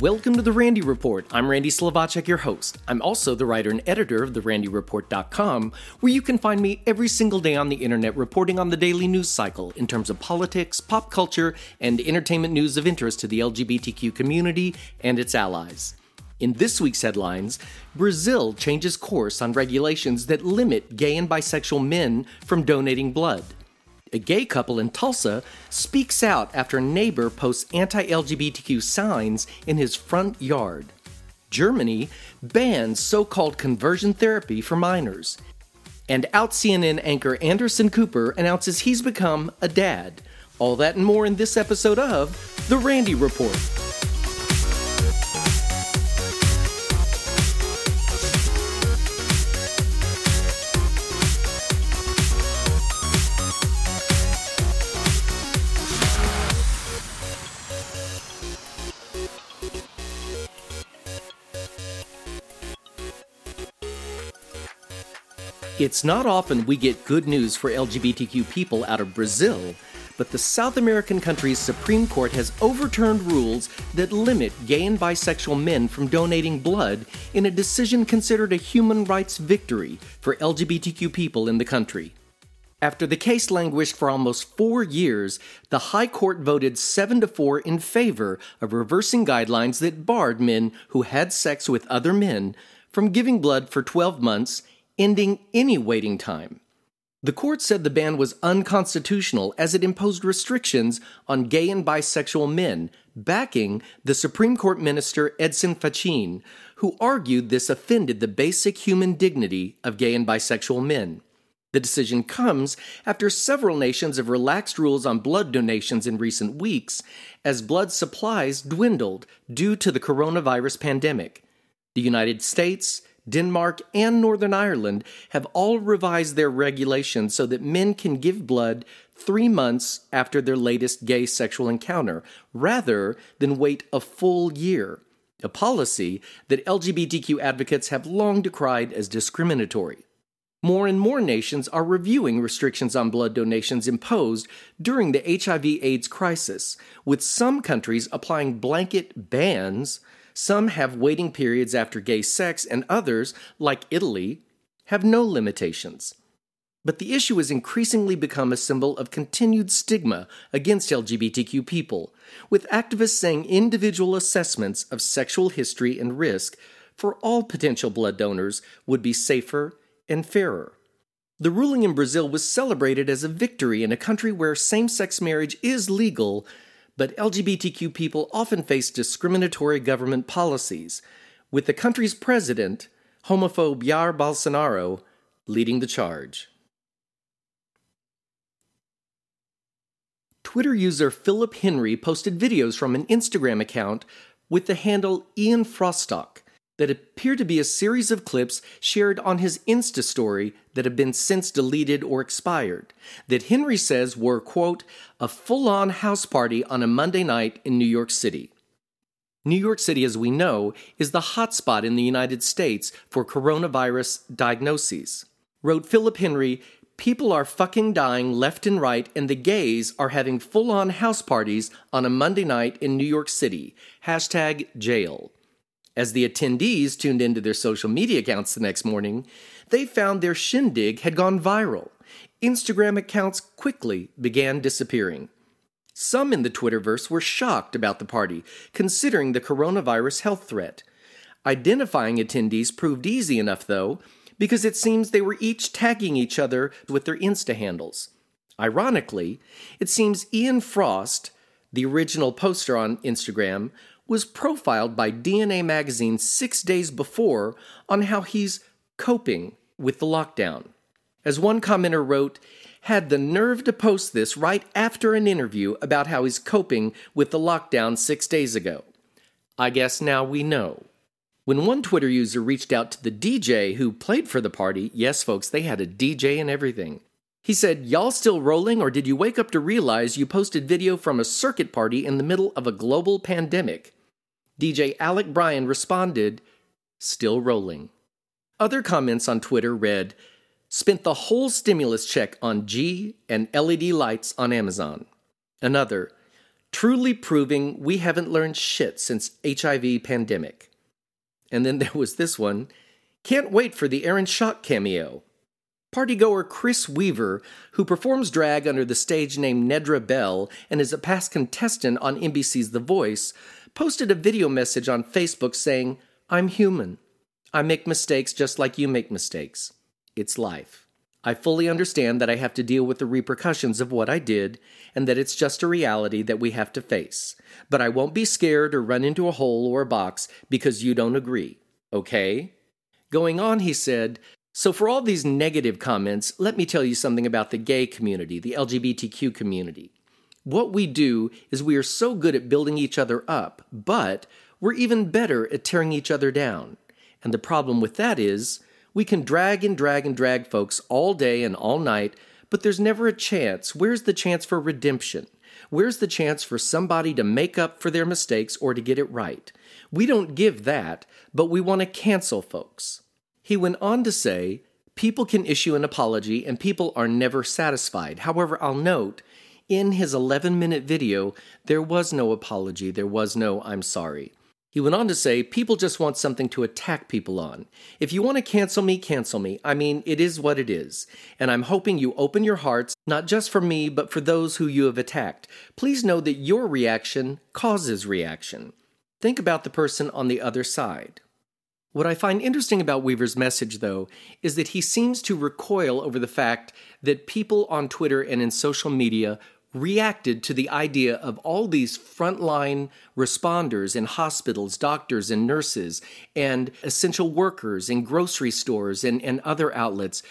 Welcome to the Randy Report. I'm Randy Slovacek, your host. I'm also the writer and editor of therandyreport.com, where you can find me every single day on the internet reporting on the daily news cycle in terms of politics, pop culture, and entertainment news of interest to the LGBTQ community and its allies. In this week's headlines, Brazil changes course on regulations that limit gay and bisexual men from donating blood. A gay couple in Tulsa speaks out after a neighbor posts anti LGBTQ signs in his front yard. Germany bans so called conversion therapy for minors. And out CNN anchor Anderson Cooper announces he's become a dad. All that and more in this episode of The Randy Report. It's not often we get good news for LGBTQ people out of Brazil, but the South American country's Supreme Court has overturned rules that limit gay and bisexual men from donating blood in a decision considered a human rights victory for LGBTQ people in the country. After the case languished for almost four years, the High Court voted 7 to 4 in favor of reversing guidelines that barred men who had sex with other men from giving blood for 12 months ending any waiting time. The court said the ban was unconstitutional as it imposed restrictions on gay and bisexual men, backing the Supreme Court minister Edson Fachin, who argued this offended the basic human dignity of gay and bisexual men. The decision comes after several nations have relaxed rules on blood donations in recent weeks as blood supplies dwindled due to the coronavirus pandemic. The United States, Denmark, and Northern Ireland have all revised their regulations so that men can give blood three months after their latest gay sexual encounter, rather than wait a full year, a policy that LGBTQ advocates have long decried as discriminatory. More and more nations are reviewing restrictions on blood donations imposed during the HIV AIDS crisis, with some countries applying blanket bans some have waiting periods after gay sex, and others, like Italy, have no limitations. But the issue has increasingly become a symbol of continued stigma against LGBTQ people, with activists saying individual assessments of sexual history and risk for all potential blood donors would be safer and fairer. The ruling in Brazil was celebrated as a victory in a country where same sex marriage is legal but LGBTQ people often face discriminatory government policies, with the country's president, homophobe Jair Bolsonaro, leading the charge. Twitter user Philip Henry posted videos from an Instagram account with the handle Ian Frostock that appear to be a series of clips shared on his Insta story that have been since deleted or expired, that Henry says were, quote, a full on house party on a Monday night in New York City. New York City, as we know, is the hotspot in the United States for coronavirus diagnoses. Wrote Philip Henry, People are fucking dying left and right, and the gays are having full on house parties on a Monday night in New York City. Hashtag jail. As the attendees tuned into their social media accounts the next morning, they found their shindig had gone viral. Instagram accounts quickly began disappearing. Some in the Twitterverse were shocked about the party, considering the coronavirus health threat. Identifying attendees proved easy enough, though, because it seems they were each tagging each other with their Insta handles. Ironically, it seems Ian Frost, the original poster on Instagram, was profiled by DNA Magazine six days before on how he's coping with the lockdown. As one commenter wrote, had the nerve to post this right after an interview about how he's coping with the lockdown six days ago. I guess now we know. When one Twitter user reached out to the DJ who played for the party, yes, folks, they had a DJ and everything. He said, Y'all still rolling, or did you wake up to realize you posted video from a circuit party in the middle of a global pandemic? DJ Alec Bryan responded, Still rolling. Other comments on Twitter read, Spent the whole stimulus check on G and LED lights on Amazon. Another, truly proving we haven't learned shit since HIV pandemic. And then there was this one. Can't wait for the Aaron Schock cameo. Partygoer Chris Weaver, who performs drag under the stage name Nedra Bell and is a past contestant on NBC's The Voice, posted a video message on Facebook saying, I'm human. I make mistakes just like you make mistakes. It's life. I fully understand that I have to deal with the repercussions of what I did and that it's just a reality that we have to face. But I won't be scared or run into a hole or a box because you don't agree. Okay? Going on, he said, so, for all these negative comments, let me tell you something about the gay community, the LGBTQ community. What we do is we are so good at building each other up, but we're even better at tearing each other down. And the problem with that is we can drag and drag and drag folks all day and all night, but there's never a chance. Where's the chance for redemption? Where's the chance for somebody to make up for their mistakes or to get it right? We don't give that, but we want to cancel folks. He went on to say, People can issue an apology and people are never satisfied. However, I'll note, in his 11 minute video, there was no apology, there was no I'm sorry. He went on to say, People just want something to attack people on. If you want to cancel me, cancel me. I mean, it is what it is. And I'm hoping you open your hearts, not just for me, but for those who you have attacked. Please know that your reaction causes reaction. Think about the person on the other side. What I find interesting about Weaver's message, though, is that he seems to recoil over the fact that people on Twitter and in social media reacted to the idea of all these frontline responders in hospitals, doctors, and nurses, and essential workers in grocery stores and, and other outlets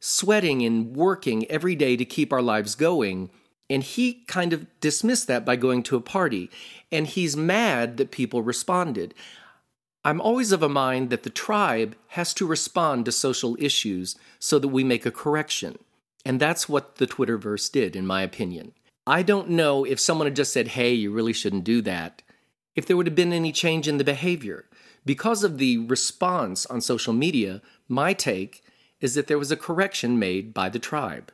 sweating and working every day to keep our lives going. And he kind of dismissed that by going to a party. And he's mad that people responded. I'm always of a mind that the tribe has to respond to social issues so that we make a correction. And that's what the Twitterverse did, in my opinion. I don't know if someone had just said, hey, you really shouldn't do that, if there would have been any change in the behavior. Because of the response on social media, my take is that there was a correction made by the tribe.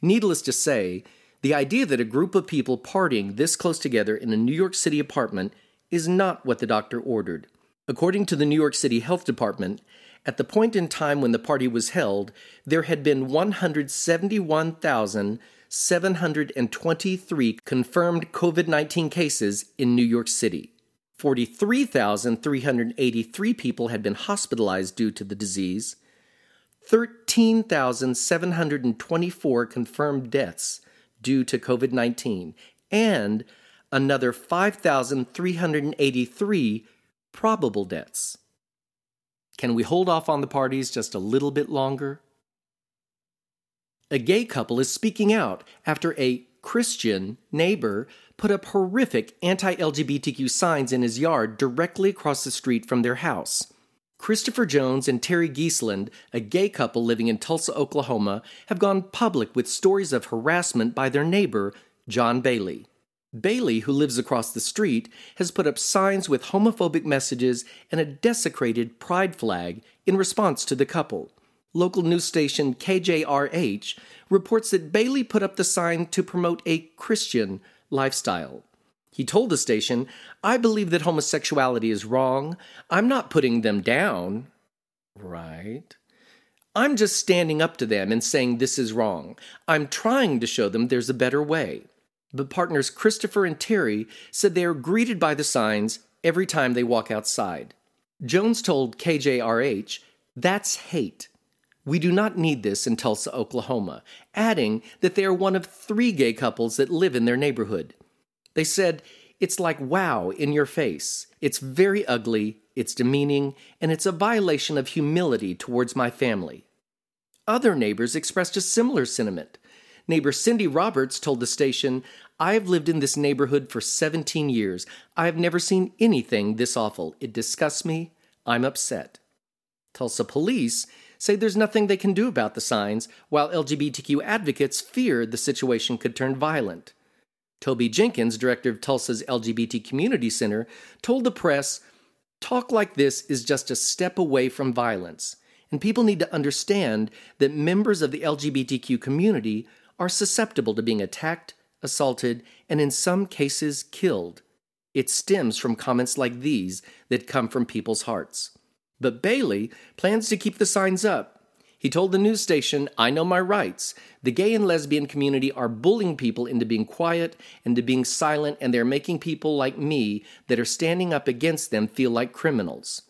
Needless to say, the idea that a group of people partying this close together in a New York City apartment is not what the doctor ordered. According to the New York City Health Department, at the point in time when the party was held, there had been 171,723 confirmed COVID 19 cases in New York City. 43,383 people had been hospitalized due to the disease. 13,724 confirmed deaths due to COVID 19, and another 5,383 probable deaths. Can we hold off on the parties just a little bit longer? A gay couple is speaking out after a Christian neighbor put up horrific anti LGBTQ signs in his yard directly across the street from their house. Christopher Jones and Terry Geesland, a gay couple living in Tulsa, Oklahoma, have gone public with stories of harassment by their neighbor, John Bailey. Bailey, who lives across the street, has put up signs with homophobic messages and a desecrated pride flag in response to the couple. Local news station KJRH reports that Bailey put up the sign to promote a Christian lifestyle. He told the station, I believe that homosexuality is wrong. I'm not putting them down. Right. I'm just standing up to them and saying this is wrong. I'm trying to show them there's a better way but partners Christopher and Terry said they are greeted by the signs every time they walk outside. Jones told KJRH, That's hate. We do not need this in Tulsa, Oklahoma, adding that they are one of three gay couples that live in their neighborhood. They said, It's like wow in your face. It's very ugly, it's demeaning, and it's a violation of humility towards my family. Other neighbors expressed a similar sentiment. Neighbor Cindy Roberts told the station, I have lived in this neighborhood for 17 years. I have never seen anything this awful. It disgusts me. I'm upset. Tulsa police say there's nothing they can do about the signs, while LGBTQ advocates fear the situation could turn violent. Toby Jenkins, director of Tulsa's LGBT Community Center, told the press Talk like this is just a step away from violence, and people need to understand that members of the LGBTQ community are susceptible to being attacked, assaulted, and in some cases killed. It stems from comments like these that come from people's hearts. But Bailey plans to keep the signs up. He told the news station, I know my rights. The gay and lesbian community are bullying people into being quiet and to being silent, and they're making people like me that are standing up against them feel like criminals.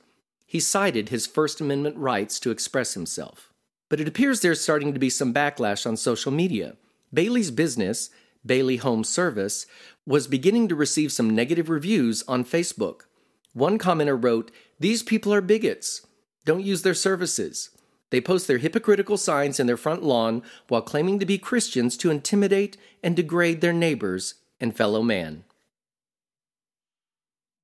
He cited his First Amendment rights to express himself. But it appears there's starting to be some backlash on social media. Bailey's business, Bailey Home Service, was beginning to receive some negative reviews on Facebook. One commenter wrote, These people are bigots. Don't use their services. They post their hypocritical signs in their front lawn while claiming to be Christians to intimidate and degrade their neighbors and fellow man.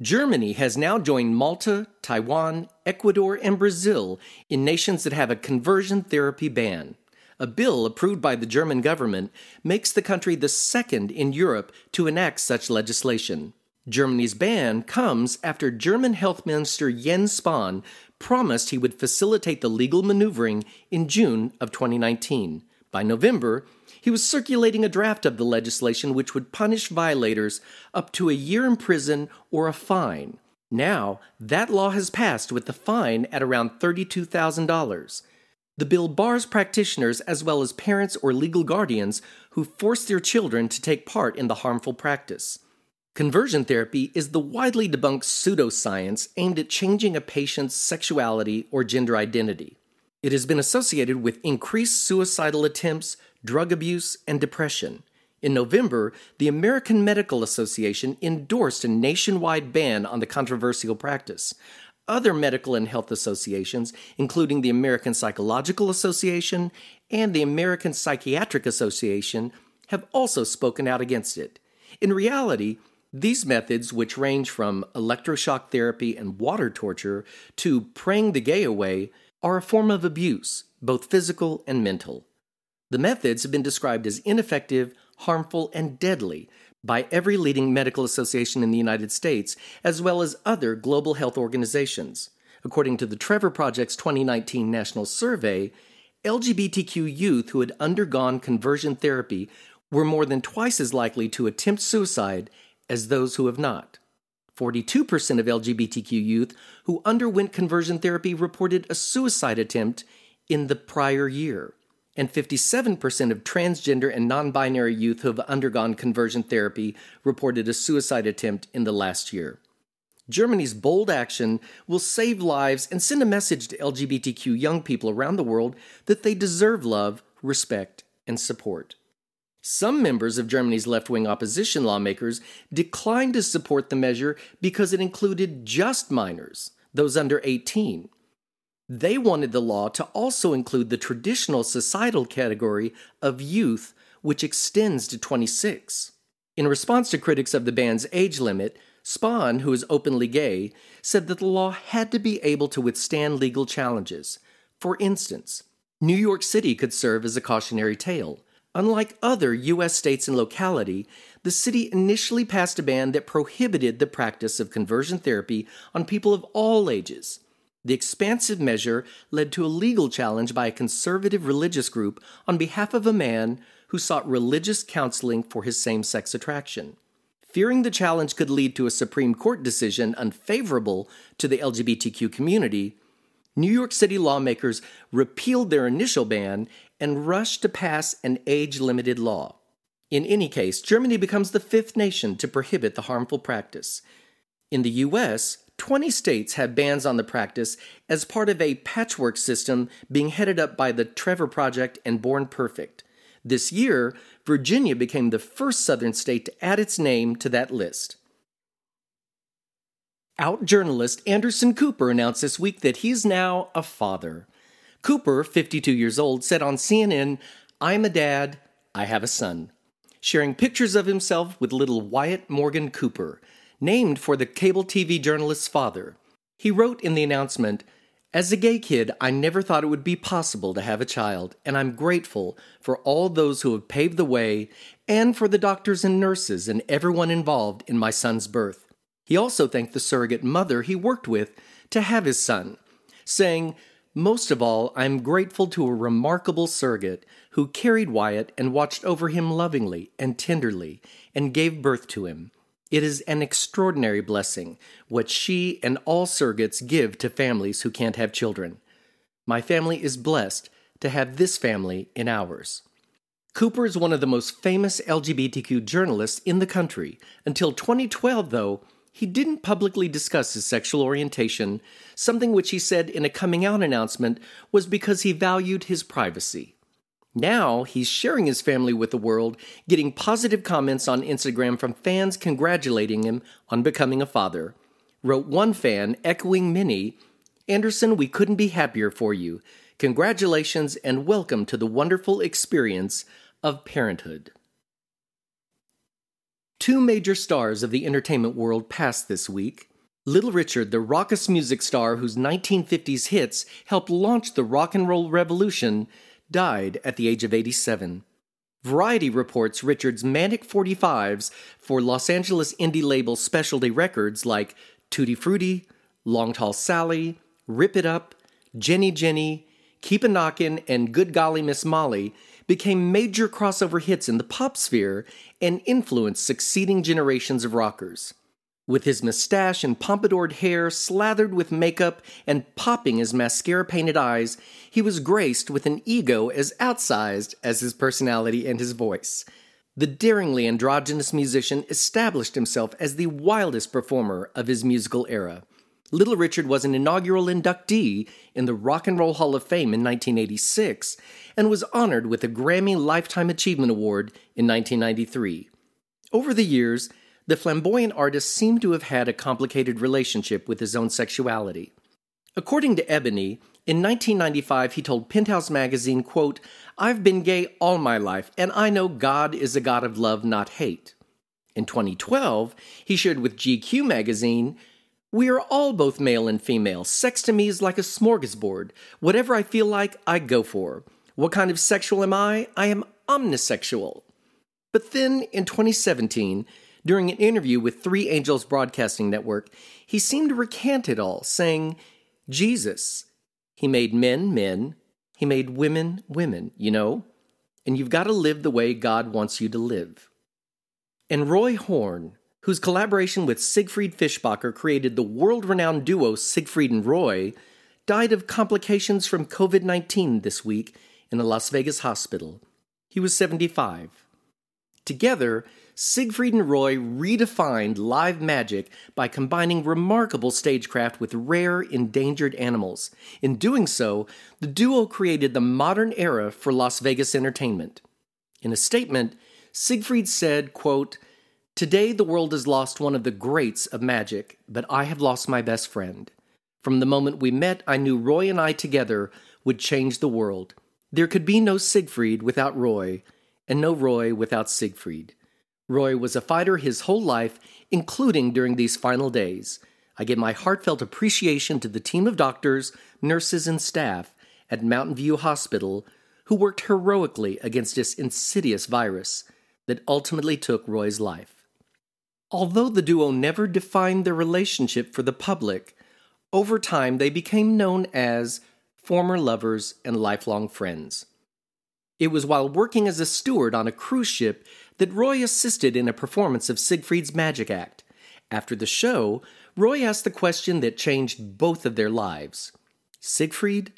Germany has now joined Malta, Taiwan, Ecuador, and Brazil in nations that have a conversion therapy ban. A bill approved by the German government makes the country the second in Europe to enact such legislation. Germany's ban comes after German Health Minister Jens Spahn promised he would facilitate the legal maneuvering in June of 2019. By November, he was circulating a draft of the legislation which would punish violators up to a year in prison or a fine. Now, that law has passed with the fine at around $32,000. The bill bars practitioners as well as parents or legal guardians who force their children to take part in the harmful practice. Conversion therapy is the widely debunked pseudoscience aimed at changing a patient's sexuality or gender identity. It has been associated with increased suicidal attempts, drug abuse, and depression. In November, the American Medical Association endorsed a nationwide ban on the controversial practice. Other medical and health associations, including the American Psychological Association and the American Psychiatric Association, have also spoken out against it. In reality, these methods, which range from electroshock therapy and water torture to praying the gay away, are a form of abuse, both physical and mental. The methods have been described as ineffective, harmful, and deadly by every leading medical association in the United States, as well as other global health organizations. According to the Trevor Project's 2019 National Survey, LGBTQ youth who had undergone conversion therapy were more than twice as likely to attempt suicide as those who have not. 42% of LGBTQ youth who underwent conversion therapy reported a suicide attempt in the prior year. And 57% of transgender and non binary youth who have undergone conversion therapy reported a suicide attempt in the last year. Germany's bold action will save lives and send a message to LGBTQ young people around the world that they deserve love, respect, and support. Some members of Germany's left wing opposition lawmakers declined to support the measure because it included just minors, those under 18. They wanted the law to also include the traditional societal category of youth, which extends to 26. In response to critics of the ban's age limit, Spahn, who is openly gay, said that the law had to be able to withstand legal challenges. For instance, New York City could serve as a cautionary tale. Unlike other U.S. states and locality, the city initially passed a ban that prohibited the practice of conversion therapy on people of all ages. The expansive measure led to a legal challenge by a conservative religious group on behalf of a man who sought religious counseling for his same sex attraction. Fearing the challenge could lead to a Supreme Court decision unfavorable to the LGBTQ community, New York City lawmakers repealed their initial ban and rushed to pass an age limited law. In any case, Germany becomes the fifth nation to prohibit the harmful practice. In the US, 20 states have bans on the practice as part of a patchwork system being headed up by the Trevor Project and Born Perfect. This year, Virginia became the first southern state to add its name to that list. Out journalist Anderson Cooper announced this week that he's now a father. Cooper, 52 years old, said on CNN, I'm a dad, I have a son, sharing pictures of himself with little Wyatt Morgan Cooper, named for the cable TV journalist's father. He wrote in the announcement, As a gay kid, I never thought it would be possible to have a child, and I'm grateful for all those who have paved the way and for the doctors and nurses and everyone involved in my son's birth. He also thanked the surrogate mother he worked with to have his son, saying, Most of all, I'm grateful to a remarkable surrogate who carried Wyatt and watched over him lovingly and tenderly and gave birth to him. It is an extraordinary blessing what she and all surrogates give to families who can't have children. My family is blessed to have this family in ours. Cooper is one of the most famous LGBTQ journalists in the country. Until 2012, though, he didn't publicly discuss his sexual orientation, something which he said in a coming out announcement was because he valued his privacy. Now he's sharing his family with the world, getting positive comments on Instagram from fans congratulating him on becoming a father. Wrote one fan, echoing many Anderson, we couldn't be happier for you. Congratulations and welcome to the wonderful experience of parenthood. Two major stars of the entertainment world passed this week. Little Richard, the raucous music star whose 1950s hits helped launch the rock and roll revolution, died at the age of 87. Variety reports Richard's manic 45s for Los Angeles indie label Specialty Records like Tutti Frutti, Long Tall Sally, Rip It Up, Jenny Jenny, Keep a Knockin', and Good Golly Miss Molly became major crossover hits in the pop sphere and influenced succeeding generations of rockers. With his mustache and pompadoured hair slathered with makeup and popping his mascara painted eyes, he was graced with an ego as outsized as his personality and his voice. The daringly androgynous musician established himself as the wildest performer of his musical era. Little Richard was an inaugural inductee in the Rock and Roll Hall of Fame in 1986 and was honored with a Grammy Lifetime Achievement Award in 1993. Over the years, the flamboyant artist seemed to have had a complicated relationship with his own sexuality. According to Ebony, in 1995 he told Penthouse magazine, quote, "I've been gay all my life and I know God is a God of love, not hate." In 2012, he shared with GQ magazine, we are all both male and female. Sex to me is like a smorgasbord. Whatever I feel like, I go for. What kind of sexual am I? I am omnisexual. But then in 2017, during an interview with Three Angels Broadcasting Network, he seemed to recant it all, saying, Jesus, he made men men, he made women women, you know? And you've got to live the way God wants you to live. And Roy Horn, whose collaboration with Siegfried Fischbacher created the world renowned duo Siegfried and Roy, died of complications from COVID 19 this week in a Las Vegas hospital. He was 75. Together, Siegfried and Roy redefined live magic by combining remarkable stagecraft with rare, endangered animals. In doing so, the duo created the modern era for Las Vegas entertainment. In a statement, Siegfried said, quote, Today, the world has lost one of the greats of magic, but I have lost my best friend. From the moment we met, I knew Roy and I together would change the world. There could be no Siegfried without Roy, and no Roy without Siegfried. Roy was a fighter his whole life, including during these final days. I give my heartfelt appreciation to the team of doctors, nurses, and staff at Mountain View Hospital who worked heroically against this insidious virus that ultimately took Roy's life. Although the duo never defined their relationship for the public, over time they became known as former lovers and lifelong friends. It was while working as a steward on a cruise ship that Roy assisted in a performance of Siegfried's Magic Act. After the show, Roy asked the question that changed both of their lives Siegfried,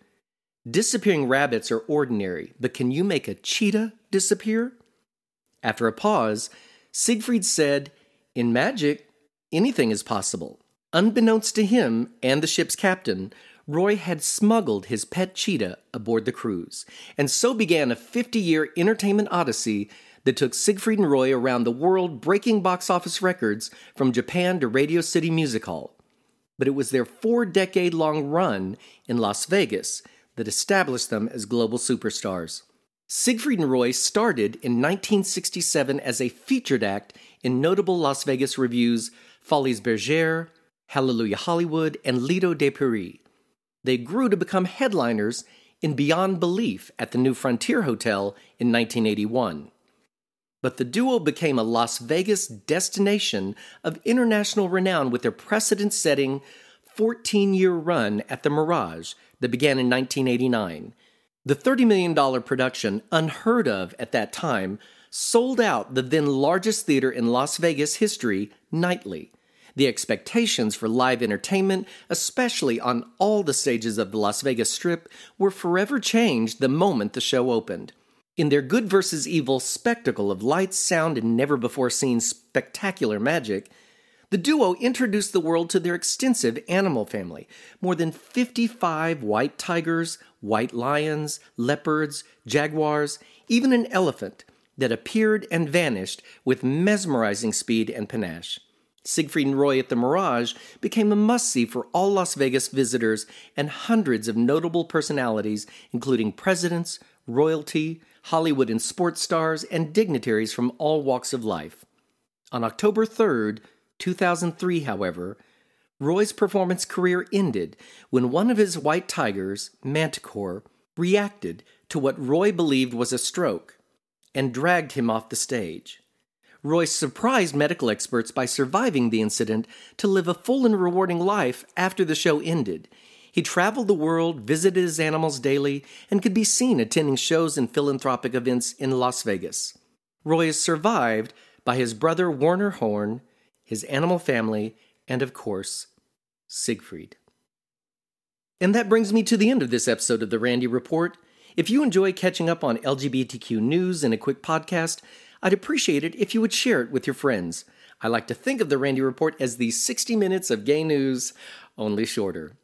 disappearing rabbits are ordinary, but can you make a cheetah disappear? After a pause, Siegfried said in magic, anything is possible. Unbeknownst to him and the ship's captain, Roy had smuggled his pet cheetah aboard the cruise, and so began a 50 year entertainment odyssey that took Siegfried and Roy around the world, breaking box office records from Japan to Radio City Music Hall. But it was their four decade long run in Las Vegas that established them as global superstars. Siegfried and Roy started in 1967 as a featured act in notable Las Vegas revues Folies Bergère, Hallelujah Hollywood, and Lido de Paris. They grew to become headliners in Beyond Belief at the New Frontier Hotel in 1981. But the duo became a Las Vegas destination of international renown with their precedent setting 14 year run at the Mirage that began in 1989. The $30 million production, unheard of at that time, sold out the then largest theater in Las Vegas history nightly. The expectations for live entertainment, especially on all the stages of the Las Vegas Strip, were forever changed the moment the show opened. In their good versus evil spectacle of lights, sound, and never before seen spectacular magic, the duo introduced the world to their extensive animal family more than 55 white tigers, white lions, leopards, jaguars, even an elephant that appeared and vanished with mesmerizing speed and panache. Siegfried and Roy at the Mirage became a must see for all Las Vegas visitors and hundreds of notable personalities, including presidents, royalty, Hollywood and sports stars, and dignitaries from all walks of life. On October 3, 2003, however, Roy's performance career ended when one of his white tigers, Montecore, reacted to what Roy believed was a stroke and dragged him off the stage. Roy surprised medical experts by surviving the incident to live a full and rewarding life after the show ended. He traveled the world, visited his animals daily, and could be seen attending shows and philanthropic events in Las Vegas. Roy is survived by his brother Werner Horn, his animal family, and of course, Siegfried. And that brings me to the end of this episode of the Randy Report. If you enjoy catching up on LGBTQ news in a quick podcast, I'd appreciate it if you would share it with your friends. I like to think of the Randy Report as the 60 minutes of gay news, only shorter.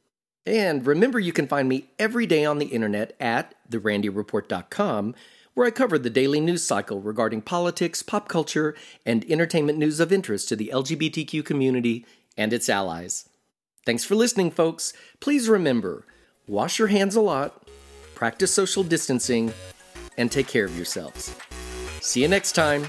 And remember, you can find me every day on the internet at therandyreport.com, where I cover the daily news cycle regarding politics, pop culture, and entertainment news of interest to the LGBTQ community and its allies. Thanks for listening, folks. Please remember wash your hands a lot practice social distancing, and take care of yourselves. See you next time.